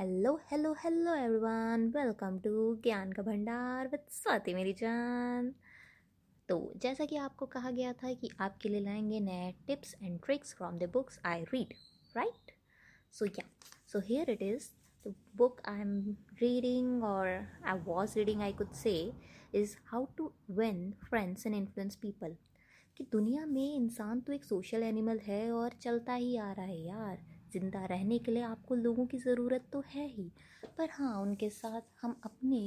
Hello hello hello everyone welcome to ज्ञान का भंडार विद स्वाति मेरी जान तो जैसा कि आपको कहा गया था कि आपके लिए लाएँगे नए tips and tricks from the books I read right so yeah so here it is the book I am reading और I was reading I could say is how to win friends and influence people कि दुनिया में इंसान तो एक social animal है और चलता ही आ रहा है यार। ज़िंदा रहने के लिए आपको लोगों की ज़रूरत तो है ही। पर हाँ उनके साथ हम अपने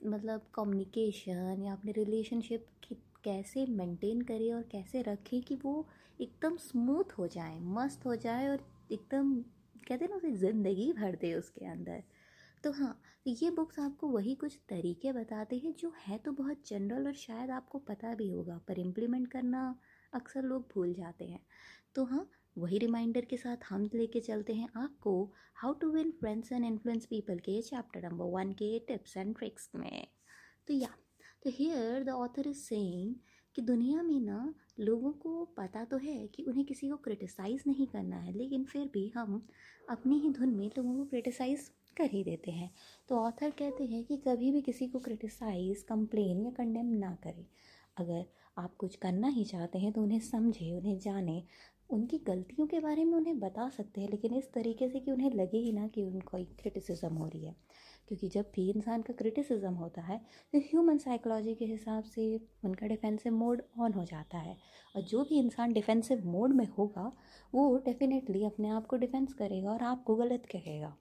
मतलब कम्युनिकेशन या अपने रिलेशनशिप की कैसे मेंटेन करें और कैसे रखें कि वो एकदम स्मूथ हो जाए, मस्त हो जाए और एकदम, कहते हैं ना उसे, ज़िंदगी भर दे उसके अंदर। तो हाँ तो ये बुक्स आपको वही कुछ तरीके बताते हैं जो है तो बहुत जनरल और शायद आपको पता भी होगा, पर इम्प्लीमेंट करना अक्सर लोग भूल जाते हैं। तो हाँ वही रिमाइंडर के साथ हम लेके चलते हैं आपको how to win friends and influence people के चैप्टर नंबर वन के टिप्स एंड ट्रिक्स में। तो या तो here the author is saying कि दुनिया में ना लोगों को पता तो है कि उन्हें किसी को क्रिटिसाइज़ नहीं करना है, लेकिन फिर भी हम अपनी ही धुन में लोगों को क्रिटिसाइज़ कर ही देते हैं। तो ऑथर कहते हैं कि कभी भी किसी को क्रिटिसाइज़ कंप्लेन या कंडेम ना करें। अगर आप कुछ करना ही चाहते हैं तो उन्हें समझें, उन्हें जाने। उनकी गलतियों के बारे में उन्हें बता सकते हैं, लेकिन इस तरीके से कि उन्हें लगे ही ना कि उनको क्रिटिसिज्म हो रही है। क्योंकि जब भी इंसान का क्रिटिसिज्म होता है तो ह्यूमन साइकोलॉजी के हिसाब से उनका डिफेंसिव मोड ऑन हो जाता है। और जो भी इंसान डिफेंसिव मोड में होगा, वो डेफिनेटली अपने आप को डिफेंस करेगा और आपको गलत कहेगा।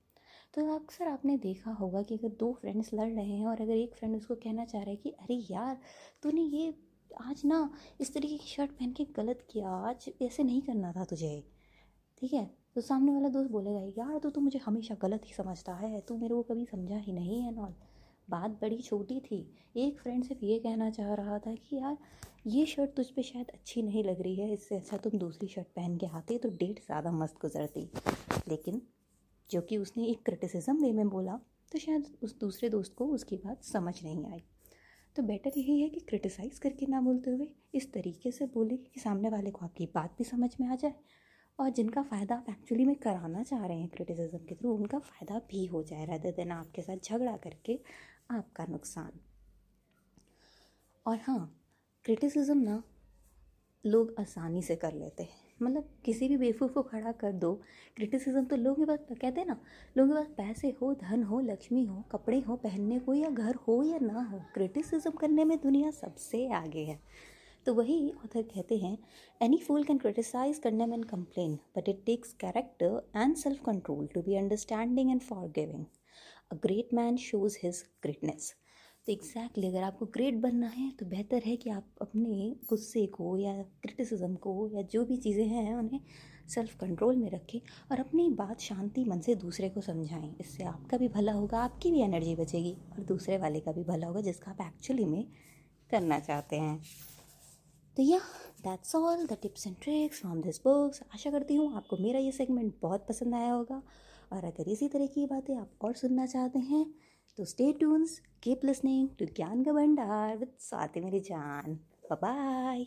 तो अक्सर आपने देखा होगा कि अगर दो फ्रेंड्स लड़ रहे हैं और अगर एक फ्रेंड उसको कहना चाह रहा है कि, अरे यार, तूने ये आज ना इस तरीके की शर्ट पहन के गलत किया, आज ऐसे नहीं करना था तुझे। ठीक है? तो सामने वाला दोस्त बोलेगा, यार तो तू मुझे हमेशा गलत ही समझता है, तू मेरे को कभी समझा ही नहीं है नॉल बात बड़ी छोटी थी। एक फ्रेंड सिर्फ़ ये कहना चाह रहा था कि, यार, ये शर्ट तुझ पे शायद अच्छी नहीं लग रही है, इससे अच्छा तुम दूसरी शर्ट पहन के आते तो डेट ज़्यादा मस्त गुजरती। लेकिन जो कि उसने एक क्रिटिसिज्म वे में बोला तो शायद उस दूसरे दोस्त को उसकी बात समझ नहीं आई। तो बेटर यही है कि क्रिटिसाइज़ करके ना बोलते हुए इस तरीके से बोले कि सामने वाले को आपकी बात भी समझ में आ जाए। और जिनका फ़ायदा आप एक्चुअली में कराना चाह रहे हैं क्रिटिसिज्म के थ्रू उनका फ़ायदा भी हो जाए रदर देन आपके साथ झगड़ा करके आपका नुकसान। और हाँ क्रिटिसिज्म ना लोग आसानी से कर लेते हैं। मतलब किसी भी बेवकूफ़ को खड़ा कर दो। क्रिटिसिज्म तो लोगों के पास, कहते हैं ना, लोगों के पास पैसे हो, धन हो, लक्ष्मी हो, कपड़े हो, पहनने को या घर हो या ना हो क्रिटिसिज्म करने में दुनिया सबसे आगे है। तो वही ऑथर कहते हैं any fool can criticise condemn and complain but it takes character and self control to be understanding and forgiving a great man shows his greatness तो एग्जैक्टली अगर आपको ग्रेट बनना है तो बेहतर है कि आप अपने गुस्से को या क्रिटिसिज्म को या जो भी चीज़ें हैं, उन्हें सेल्फ कंट्रोल में रखें और अपनी बात शांति मन से दूसरे को समझाएँ। इससे आपका भी भला होगा, आपकी भी एनर्जी बचेगी और दूसरे वाले का भी भला होगा, जिसका आप एक्चुअली में करना चाहते हैं। तो yeah that's all the tips and tricks from this books आशा करती हूँ आपको मेरा ये सेगमेंट बहुत पसंद आया होगा। और अगर इसी तरह की बातें आप और सुनना चाहते हैं तो stay tunes keep listening to ज्ञान का भंडार विद स्वाति मेरी जान बाय